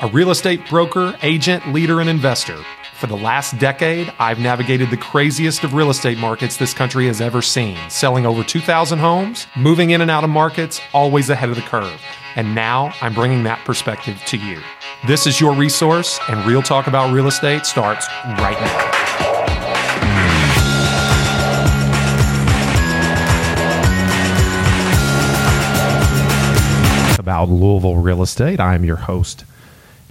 a real estate broker, agent, leader, and investor. For the last decade, I've navigated the craziest of real estate markets this country has ever seen, selling over 2,000 homes, moving in and out of markets, always ahead of the curve. And now I'm bringing that perspective to you. This is your resource, and Real Talk About Real Estate starts right now. About Louisville real estate. I'm your host,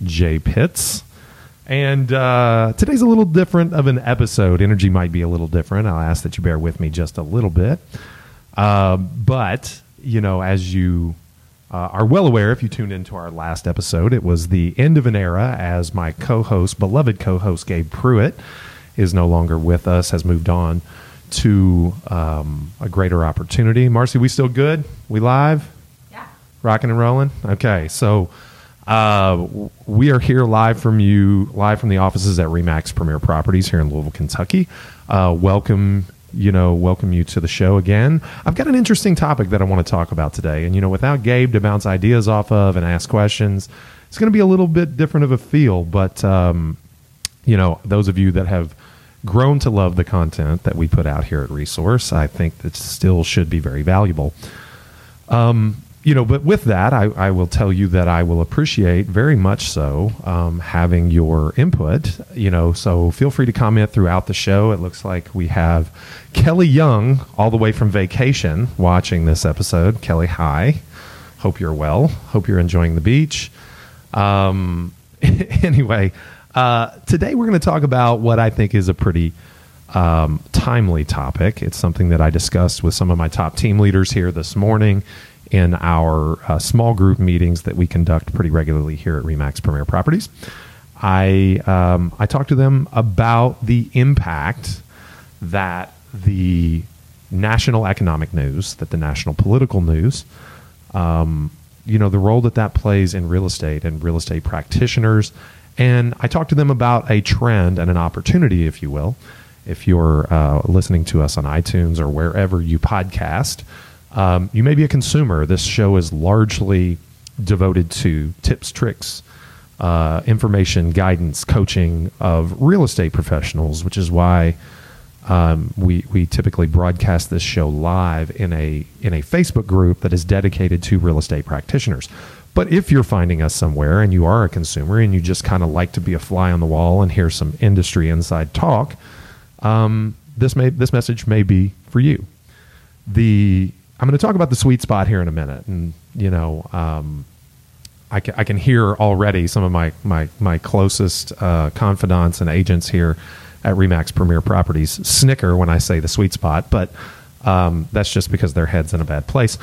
Jay Pitts. And uh, today's a little different of an episode. Energy might be a little different. I'll ask that you bear with me just a little bit. Uh, but, you know, as you uh, are well aware, if you tuned into our last episode, it was the end of an era as my co host, beloved co host Gabe Pruitt, is no longer with us, has moved on to um, a greater opportunity. Marcy, we still good? We live? Yeah. Rocking and rolling? Okay. So. Uh, we are here live from you, live from the offices at Remax Premier Properties here in Louisville, Kentucky. Uh, welcome, you know, welcome you to the show again. I've got an interesting topic that I want to talk about today, and you know, without Gabe to bounce ideas off of and ask questions, it's going to be a little bit different of a feel. But um, you know, those of you that have grown to love the content that we put out here at Resource, I think that still should be very valuable. Um, you know, but with that, I, I will tell you that I will appreciate very much so um, having your input. You know, so feel free to comment throughout the show. It looks like we have Kelly Young, all the way from vacation, watching this episode. Kelly, hi. Hope you're well. Hope you're enjoying the beach. Um, anyway, uh, today we're going to talk about what I think is a pretty um, timely topic. It's something that I discussed with some of my top team leaders here this morning in our uh, small group meetings that we conduct pretty regularly here at Remax Premier Properties. I um, I talked to them about the impact that the national economic news, that the national political news, um, you know, the role that that plays in real estate and real estate practitioners. And I talked to them about a trend and an opportunity, if you will. If you're uh, listening to us on iTunes or wherever you podcast, um, you may be a consumer. This show is largely devoted to tips, tricks, uh, information, guidance, coaching of real estate professionals, which is why um, we we typically broadcast this show live in a in a Facebook group that is dedicated to real estate practitioners. But if you're finding us somewhere and you are a consumer and you just kind of like to be a fly on the wall and hear some industry inside talk, um, this may this message may be for you. The I'm going to talk about the sweet spot here in a minute, and you know, um, I, can, I can hear already some of my my my closest uh, confidants and agents here at Remax Premier Properties snicker when I say the sweet spot, but um, that's just because their head's in a bad place.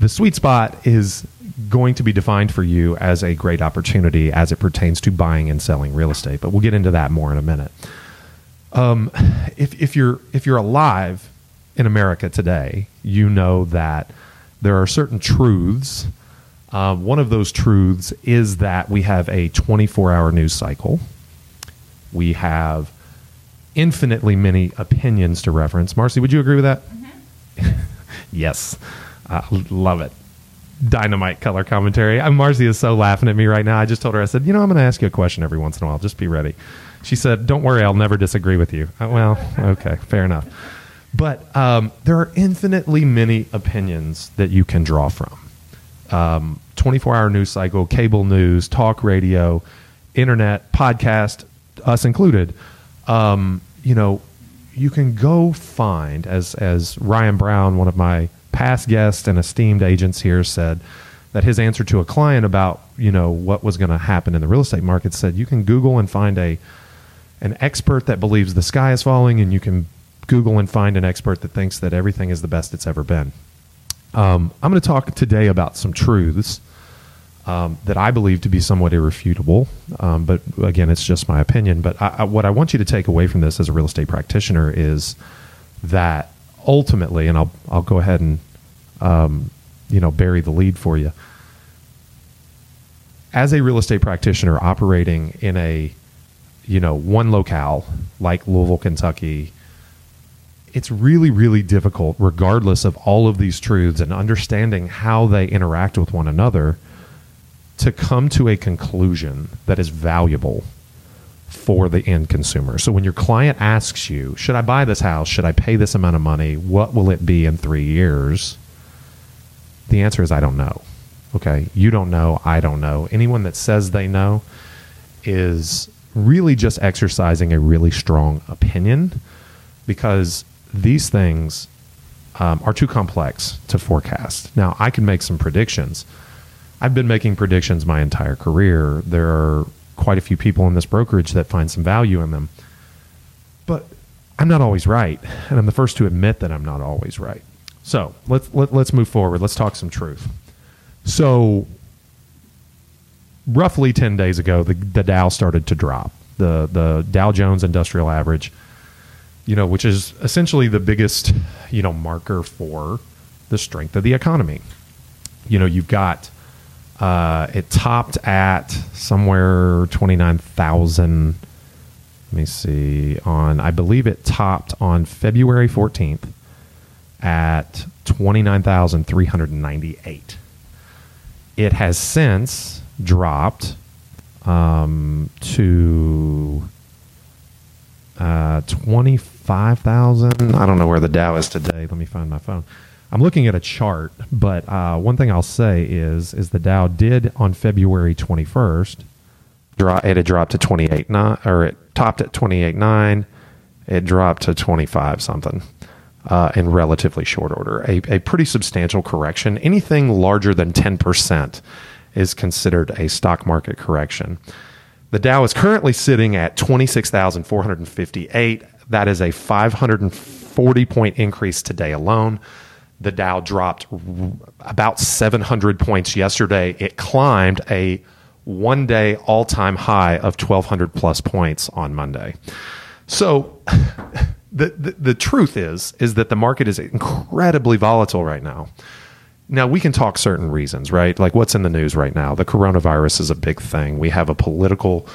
The sweet spot is going to be defined for you as a great opportunity as it pertains to buying and selling real estate, but we'll get into that more in a minute. Um, if if you're if you're alive in America today, you know that there are certain truths. Um, one of those truths is that we have a 24 hour news cycle. We have infinitely many opinions to reference. Marcy, would you agree with that? yes. Uh, love it. Dynamite color commentary. Uh, Marcy is so laughing at me right now. I just told her, I said, you know, I'm going to ask you a question every once in a while. Just be ready. She said, don't worry, I'll never disagree with you. Uh, well, okay, fair enough. But um, there are infinitely many opinions that you can draw from. Um, 24 hour news cycle, cable news, talk radio, internet, podcast, us included. Um, you know, you can go find, as, as Ryan Brown, one of my past guests and esteemed agents here, said, that his answer to a client about you know what was going to happen in the real estate market said you can Google and find a an expert that believes the sky is falling, and you can Google and find an expert that thinks that everything is the best it's ever been. Um, I'm going to talk today about some truths um, that I believe to be somewhat irrefutable, um, but again, it's just my opinion. But I, I, what I want you to take away from this as a real estate practitioner is that ultimately, and I'll I'll go ahead and um, you know bury the lead for you. As a real estate practitioner operating in a you know one locale like Louisville, Kentucky, it's really, really difficult, regardless of all of these truths and understanding how they interact with one another, to come to a conclusion that is valuable for the end consumer. So when your client asks you, should I buy this house? Should I pay this amount of money? What will it be in three years? The answer is I don't know. Okay. You don't know. I don't know. Anyone that says they know is really just exercising a really strong opinion because these things um, are too complex to forecast. Now, I can make some predictions. I've been making predictions my entire career. There are quite a few people in this brokerage that find some value in them. But I'm not always right, and I'm the first to admit that I'm not always right. So let's let, us let us move forward. Let's talk some truth. So roughly 10 days ago, the, the Dow started to drop. The, the Dow Jones Industrial Average, you know, which is essentially the biggest, you know, marker for the strength of the economy. You know, you've got, uh, it topped at somewhere 29,000. Let me see, on, I believe it topped on February 14th at 29,398. It has since dropped um, to uh, 25,000. I don't know where the Dow is today. Let me find my phone. I'm looking at a chart, but uh, one thing I'll say is is the Dow did on February 21st drop it had dropped to 28 nine, or it topped at 28.9 it dropped to 25 something uh, in relatively short order a, a pretty substantial correction anything larger than 10% is considered a stock market correction. The Dow is currently sitting at 26,458. That is a 540 point increase today alone. The Dow dropped about 700 points yesterday. It climbed a one day all time high of 1,200 plus points on Monday. So, the, the, the truth is is that the market is incredibly volatile right now. Now we can talk certain reasons, right? Like what's in the news right now. The coronavirus is a big thing. We have a political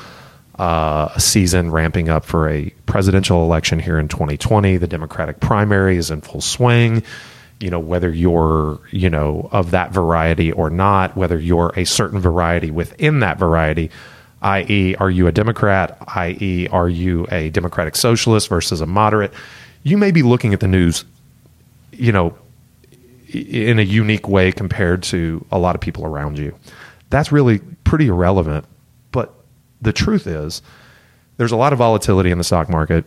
uh, season ramping up for a presidential election here in 2020. The Democratic primary is in full swing. You know whether you're you know of that variety or not, whether you're a certain variety within that variety, i.e., are you a Democrat? i.e., are you a Democratic socialist versus a moderate? You may be looking at the news, you know, in a unique way compared to a lot of people around you. That's really pretty irrelevant. The truth is, there's a lot of volatility in the stock market.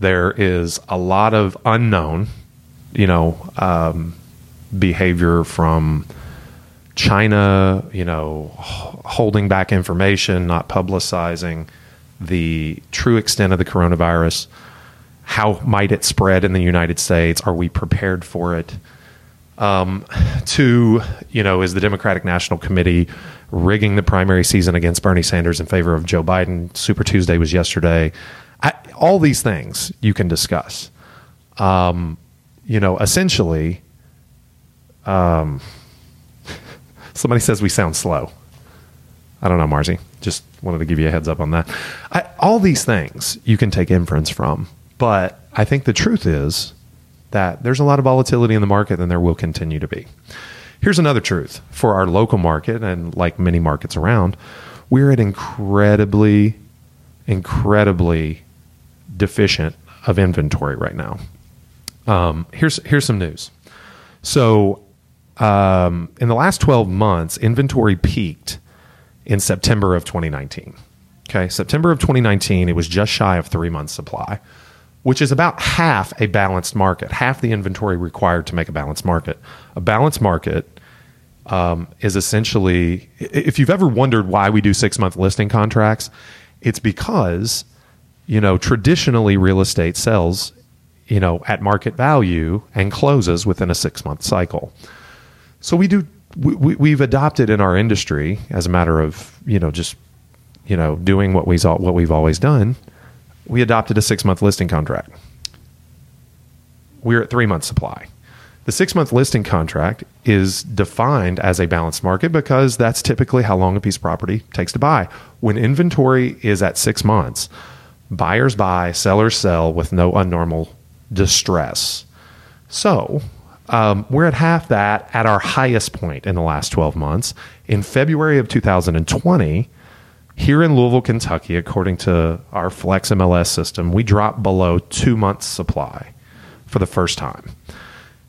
There is a lot of unknown, you know, um, behavior from China, you know, holding back information, not publicizing the true extent of the coronavirus. How might it spread in the United States? Are we prepared for it? Um, two, you know, is the Democratic National Committee rigging the primary season against Bernie Sanders in favor of Joe Biden? Super Tuesday was yesterday. I, all these things you can discuss. Um, you know, essentially, um, somebody says we sound slow. I don't know, Marcy. Just wanted to give you a heads up on that. I, all these things you can take inference from, but I think the truth is that there's a lot of volatility in the market and there will continue to be. Here's another truth for our local market and like many markets around, we're at incredibly, incredibly deficient of inventory right now. Um, here's here's some news. So, um, in the last 12 months, inventory peaked in September of 2019. Okay, September of 2019, it was just shy of three months supply which is about half a balanced market, half the inventory required to make a balanced market. A balanced market um, is essentially, if you've ever wondered why we do six month listing contracts, it's because, you know, traditionally real estate sells, you know, at market value and closes within a six month cycle. So we do, we, we've adopted in our industry as a matter of, you know, just, you know, doing what we what we've always done we adopted a six month listing contract. We're at three month supply. The six month listing contract is defined as a balanced market because that's typically how long a piece of property takes to buy. When inventory is at six months, buyers buy, sellers sell with no unnormal distress. So, Um, we're at half that at our highest point in the last 12 months. In February of 2020, here in Louisville, Kentucky, according to our Flex MLS system, we dropped below two months' supply for the first time.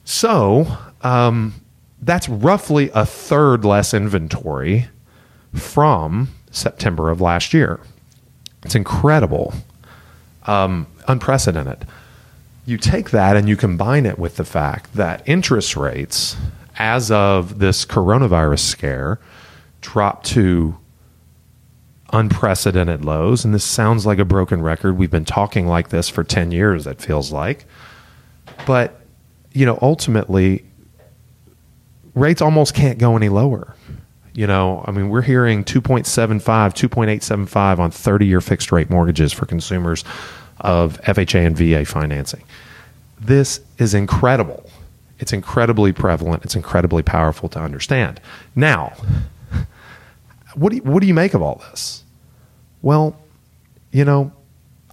So um, that's roughly a third less inventory from September of last year. It's incredible, um, unprecedented. You take that and you combine it with the fact that interest rates, as of this coronavirus scare, dropped to unprecedented lows. And this sounds like a broken record. We've been talking like this for 10 years, it feels like. But, you know, ultimately, rates almost can't go any lower. You know, I mean, we're hearing 2.75, 2.875 on 30 year fixed rate mortgages for consumers of FHA and VA financing. This is incredible. It's incredibly prevalent. It's incredibly powerful to understand. Now, what do you, what do you make of all this? Well, you know,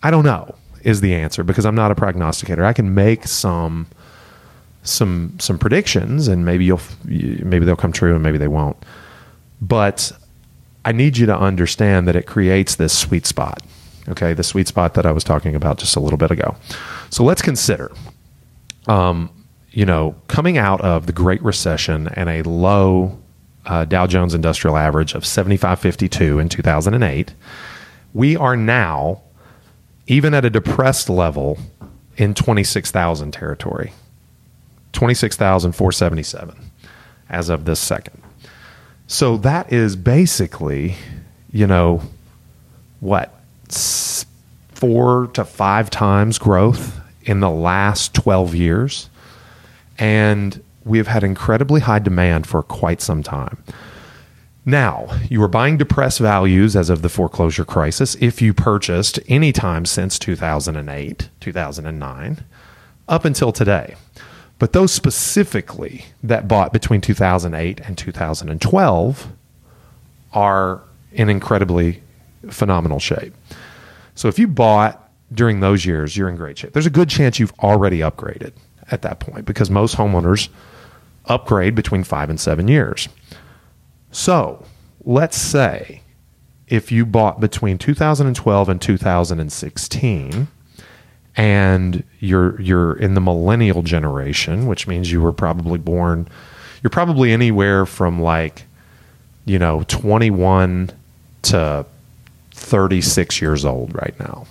I don't know is the answer because I'm not a prognosticator. I can make some some some predictions and maybe you'll maybe they'll come true and maybe they won't. But I need you to understand that it creates this sweet spot. Okay, the sweet spot that I was talking about just a little bit ago. So let's consider um, you know, coming out of the Great Recession and a low uh, Dow Jones Industrial Average of 7552 in 2008, we are now, even at a depressed level, in 26,000 territory. 26,477 as of this second. So that is basically, you know, what, four to five times growth in the last 12 years. And we have had incredibly high demand for quite some time. Now, you are buying depressed values as of the foreclosure crisis if you purchased any time since 2008, 2009, up until today. But those specifically that bought between 2008 and 2012 are in incredibly phenomenal shape. So if you bought during those years, you're in great shape. There's a good chance you've already upgraded at that point because most homeowners upgrade between five and seven years. So let's say if you bought between 2012 and 2016 and you're you're in the millennial generation, which means you were probably born you're probably anywhere from like you know 21 to 36 years old right now.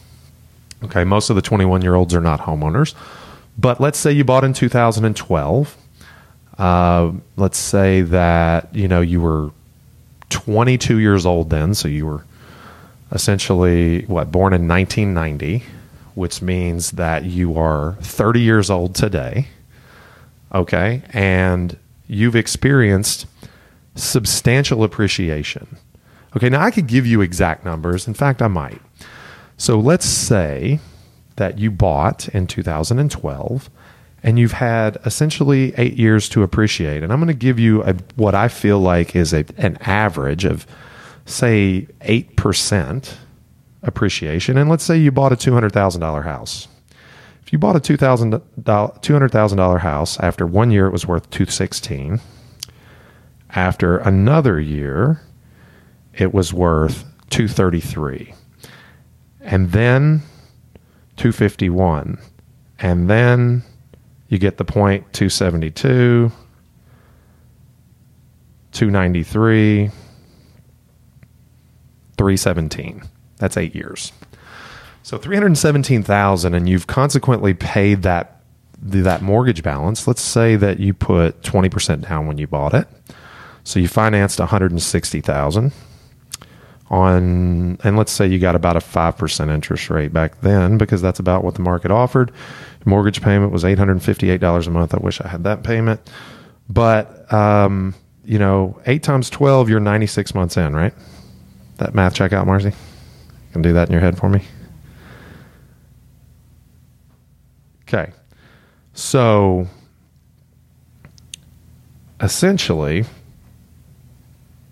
Okay, most of the 21 year olds are not homeowners, but let's say you bought in 2012. Uh, let's say that you know you were 22 years old then, so you were essentially what born in 1990, which means that you are 30 years old today. Okay, and you've experienced substantial appreciation. Okay, now I could give you exact numbers. In fact, I might. So let's say that you bought in 2012 and you've had essentially eight years to appreciate. And I'm going to give you a, what I feel like is a, an average of, say, 8% appreciation. And let's say you bought a $200,000 house. If you bought a $200,000 uh, $200,000 house, after one year it was worth 216. After another year, it was worth 233 and then 251 and then you get the point 272 293 317 that's 8 years. So 317,000 and you've consequently paid that that mortgage balance. Let's say that you put 20% down when you bought it. So you financed 160,000 on and let's say you got about a 5% interest rate back then because that's about what the market offered. Mortgage payment was $858 a month. I wish i had that payment. But um, you know 8 times 12 you're 96 months in right? That math check out marcy? You can do that in your head for me? Okay. So essentially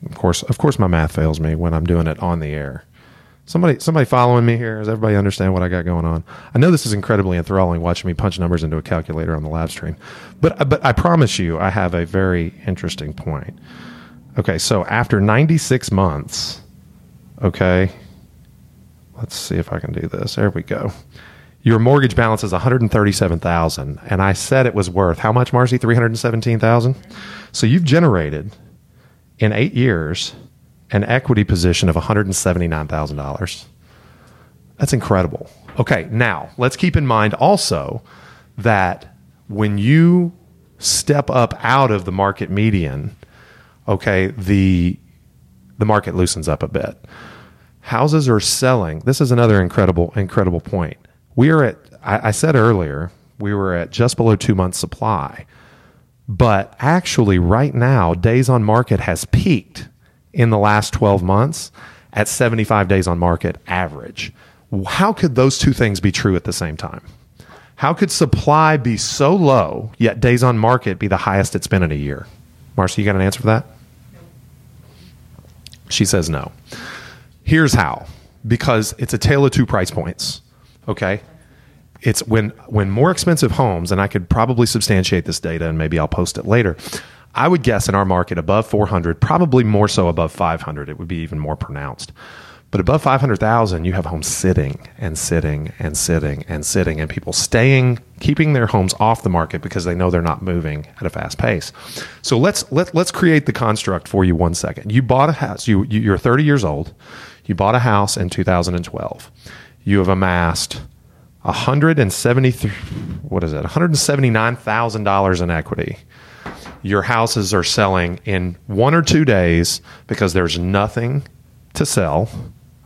of course, of course, my math fails me when I'm doing it on the air. Somebody, somebody following me here? Does everybody understand what I got going on? I know this is incredibly enthralling watching me punch numbers into a calculator on the live stream, but but I promise you, I have a very interesting point. Okay, so after 96 months, okay, let's see if I can do this. There we go. Your mortgage balance is 137,000, and I said it was worth how much, Marcy? 317,000. So you've generated in eight years an equity position of $179,000. That's incredible. Okay, now let's keep in mind also that when you step up out of the market median, okay, the the market loosens up a bit. Houses are selling. This is another incredible, incredible point. We are at, I, I said earlier, we were at just below two months supply. But actually, right now, days on market has peaked in the last 12 months at 75 days on market average. How could those two things be true at the same time? How could supply be so low, yet days on market be the highest it's been in a year? Marcy, you got an answer for that? She says no. Here's how because it's a tale of two price points. Okay. It's when when more expensive homes, and I could probably substantiate this data and maybe I'll post it later. I would guess in our market above 400, probably more so above 500, it would be even more pronounced. But above 500,000, you have homes sitting and sitting and sitting and sitting, and people staying, keeping their homes off the market because they know they're not moving at a fast pace. So let's let, let's create the construct for you one second. You bought a house. You, you you're 30 years old. You bought a house in 2012. You have amassed 173 what is it? $179,000 in equity your houses are selling in one or two days because there's nothing to sell.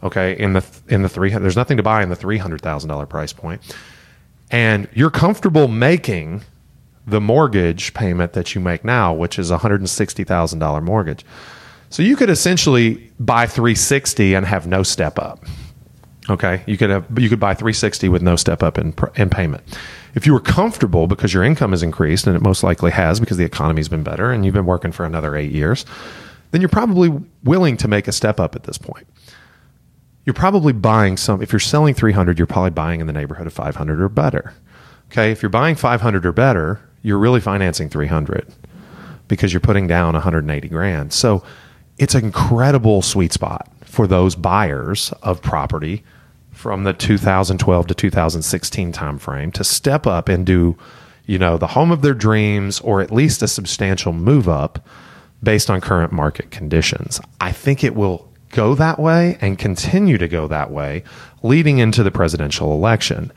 Okay, in the in the three there's nothing to buy in the three hundred thousand dollar price point, and you're comfortable making the mortgage payment that you make now, which is a hundred and sixty thousand dollar mortgage. So you could essentially buy three sixty and have no step up. Okay, you could have you could buy 360 with no step up in in payment. If you were comfortable because your income has increased and it most likely has because the economy's been better and you've been working for another 8 years, then you're probably willing to make a step up at this point. You're probably buying some if you're selling 300, you're probably buying in the neighborhood of 500 or better. Okay, if you're buying 500 or better, you're really financing 300 because you're putting down 180 grand. So it's an incredible sweet spot for those buyers of property from the 2012 to 2016 timeframe to step up and do, you know, the home of their dreams or at least a substantial move up based on current market conditions. I think it will go that way and continue to go that way leading into the presidential election.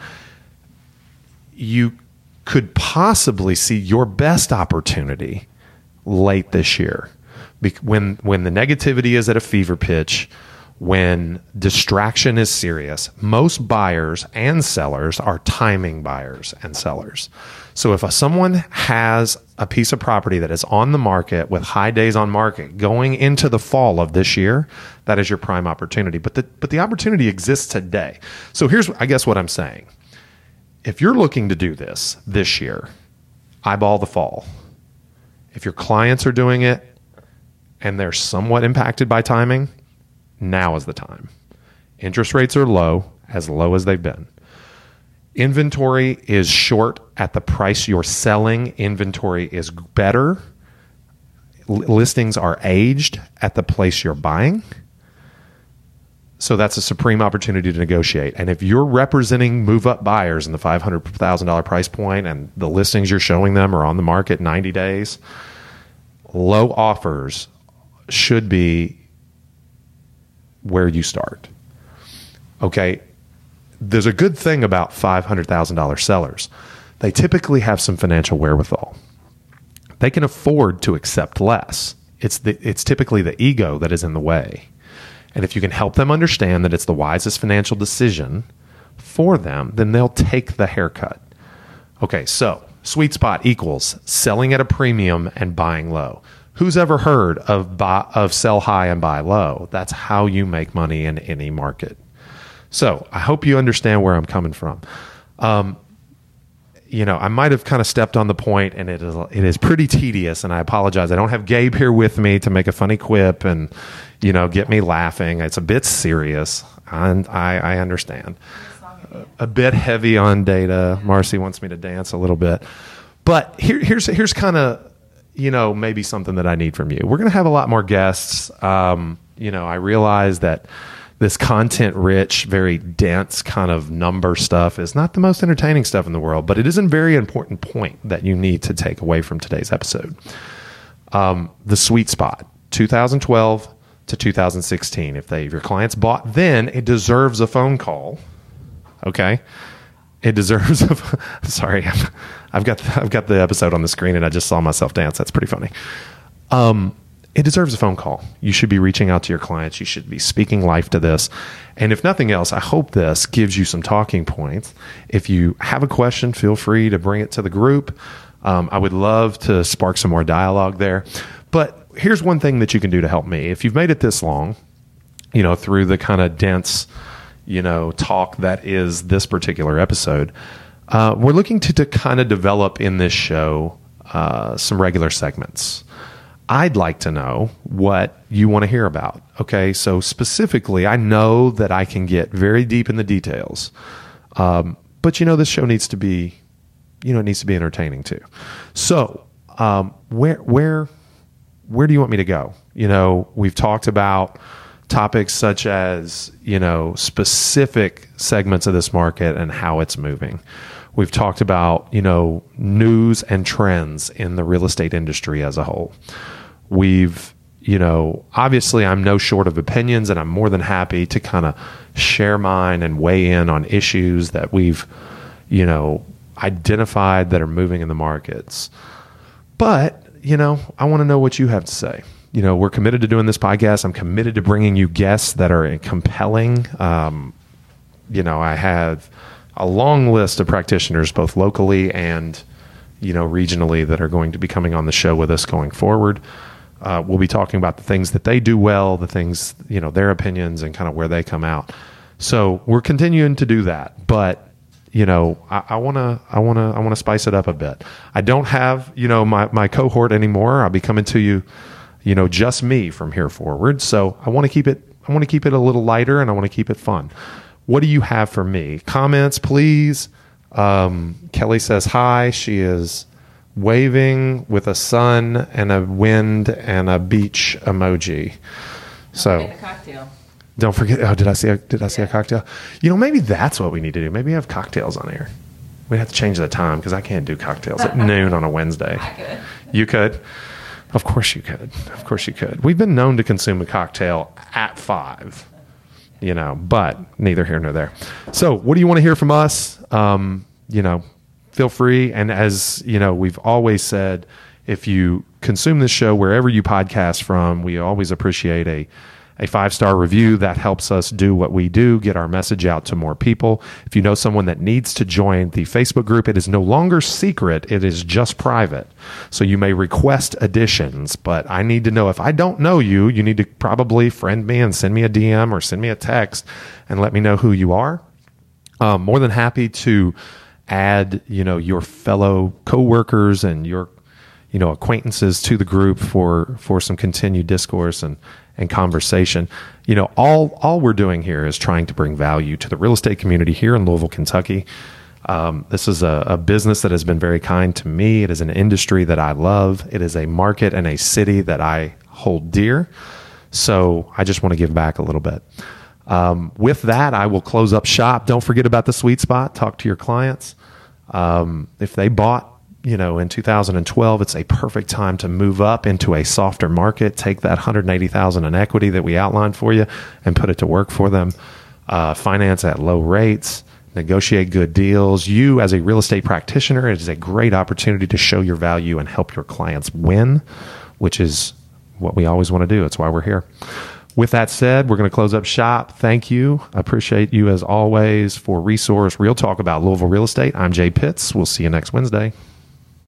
You could possibly see your best opportunity late this year when when the negativity is at a fever pitch when distraction is serious, most buyers and sellers are timing buyers and sellers. So if someone has a piece of property that is on the market with high days on market going into the fall of this year, that is your prime opportunity. But the but the opportunity exists today. So here's I guess what I'm saying. If you're looking to do this this year, eyeball the fall. If your clients are doing it and they're somewhat impacted by timing, now is the time. Interest rates are low, as low as they've been. Inventory is short at the price you're selling. Inventory is better. L- listings are aged at the place you're buying. So that's a supreme opportunity to negotiate. And if you're representing move up buyers in the $500,000 price point and the listings you're showing them are on the market 90 days, low offers should be where you start. Okay. There's a good thing about $500,000 sellers. They typically have some financial wherewithal. They can afford to accept less. It's, the, it's typically the ego that is in the way. And if you can help them understand that it's the wisest financial decision for them, then they'll take the haircut. Okay, so sweet spot equals selling at a premium and buying low. Who's ever heard of buy, of sell high and buy low? That's how you make money in any market. So I hope you understand where I'm coming from. Um, you know, I might have kind of stepped on the point, and it is it is pretty tedious, and I apologize. I don't have Gabe here with me to make a funny quip and you know get me laughing. It's a bit serious. And I, I understand. A bit heavy on data. Marcy wants me to dance a little bit. But here, here's here's kind of you know maybe something that I need from you. We're going to have a lot more guests. Um, you know, I realize that this content rich, very dense kind of number stuff is not the most entertaining stuff in the world, but it is a very important point that you need to take away from today's episode. Um, the sweet spot, 2012 to 2016. If they if your clients bought then, it deserves a phone call. Okay, it deserves. Sorry, I've got I've got the episode on the screen and I just saw myself dance. That's pretty funny. Um, it deserves a phone call. You should be reaching out to your clients. You should be speaking life to this. And if nothing else, I hope this gives you some talking points. If you have a question, feel free to bring it to the group. Um, I would love to spark some more dialogue there. But here's one thing that you can do to help me. If you've made it this long, you know, through the kind of dense, you know, talk that is this particular episode, uh, we're looking to, to kind of develop in this show uh, some regular segments. I'd like to know what you want to hear about. Okay, so specifically, I know that I can get very deep in the details, um, but you know, this show needs to be, you know, it needs to be entertaining too. So, um, where where where do you want me to go? You know, we've talked about topics such as you know specific segments of this market and how it's moving. We've talked about you know news and trends in the real estate industry as a whole. We've you know obviously i'm no short of opinions and i'm more than happy to kind of share mine and weigh in on issues that we've you know identified that are moving in the markets. But you know i want to know what you have to say you know we're committed to doing this podcast i'm committed to bringing you guests that are compelling um, you know i have a long list of practitioners both locally and you know regionally that are going to be coming on the show with us going forward uh, we'll be talking about the things that they do well, the things, you know, their opinions and kind of where they come out. So we're continuing to do that, but you know, I want to, I want to, I want to spice it up a bit. I don't have, you know, my, my cohort anymore. I'll be coming to you, you know, just me from here forward. So I want to keep it, I want to keep it a little lighter and I want to keep it fun. What do you have for me? Comments, please. Um, Kelly says hi. She is waving with a sun and a wind and a beach emoji. So don't forget. Oh, did I see? A, did I see yeah. a cocktail? You know, maybe that's what we need to do. Maybe have cocktails on air. We have to change the time because I can't do cocktails at noon on a Wednesday. I could. You could. Of course you could. Of course you could. We've been known to consume a cocktail at five. You know, but neither here nor there. So, what do you want to hear from us? Um, you know, feel free. And as you know, we've always said, if you consume this show wherever you podcast from, we always appreciate a a five star review that helps us do what we do, get our message out to more people. If you know someone that needs to join the Facebook group, it is no longer secret, it is just private. So you may request additions, but I need to know if I don't know you, you need to probably friend me and send me a DM or send me a text and let me know who you are. Um, more than happy to add, you know, your fellow coworkers and your, you know, acquaintances to the group for for some continued discourse and and conversation. You know, all all we're doing here is trying to bring value to the real estate community here in Louisville, Kentucky. Um, this is a, a, business that has been very kind to me. It is an industry that I love. It is a market and a city that I hold dear. So I just want to give back a little bit. Um, with that, I will close up shop. Don't forget about the sweet spot. Talk to your clients. Um, if they bought, you know, in 2012, it's a perfect time to move up into a softer market. Take that 180,000 in equity that we outlined for you and put it to work for them. Uh, finance at low rates, negotiate good deals. You, as a real estate practitioner, it is a great opportunity to show your value and help your clients win, which is what we always want to do. It's why we're here. With that said, we're going to close up shop. Thank you. I appreciate you as always for Resource Real Talk about Louisville real estate. I'm Jay Pitts. We'll see you next Wednesday.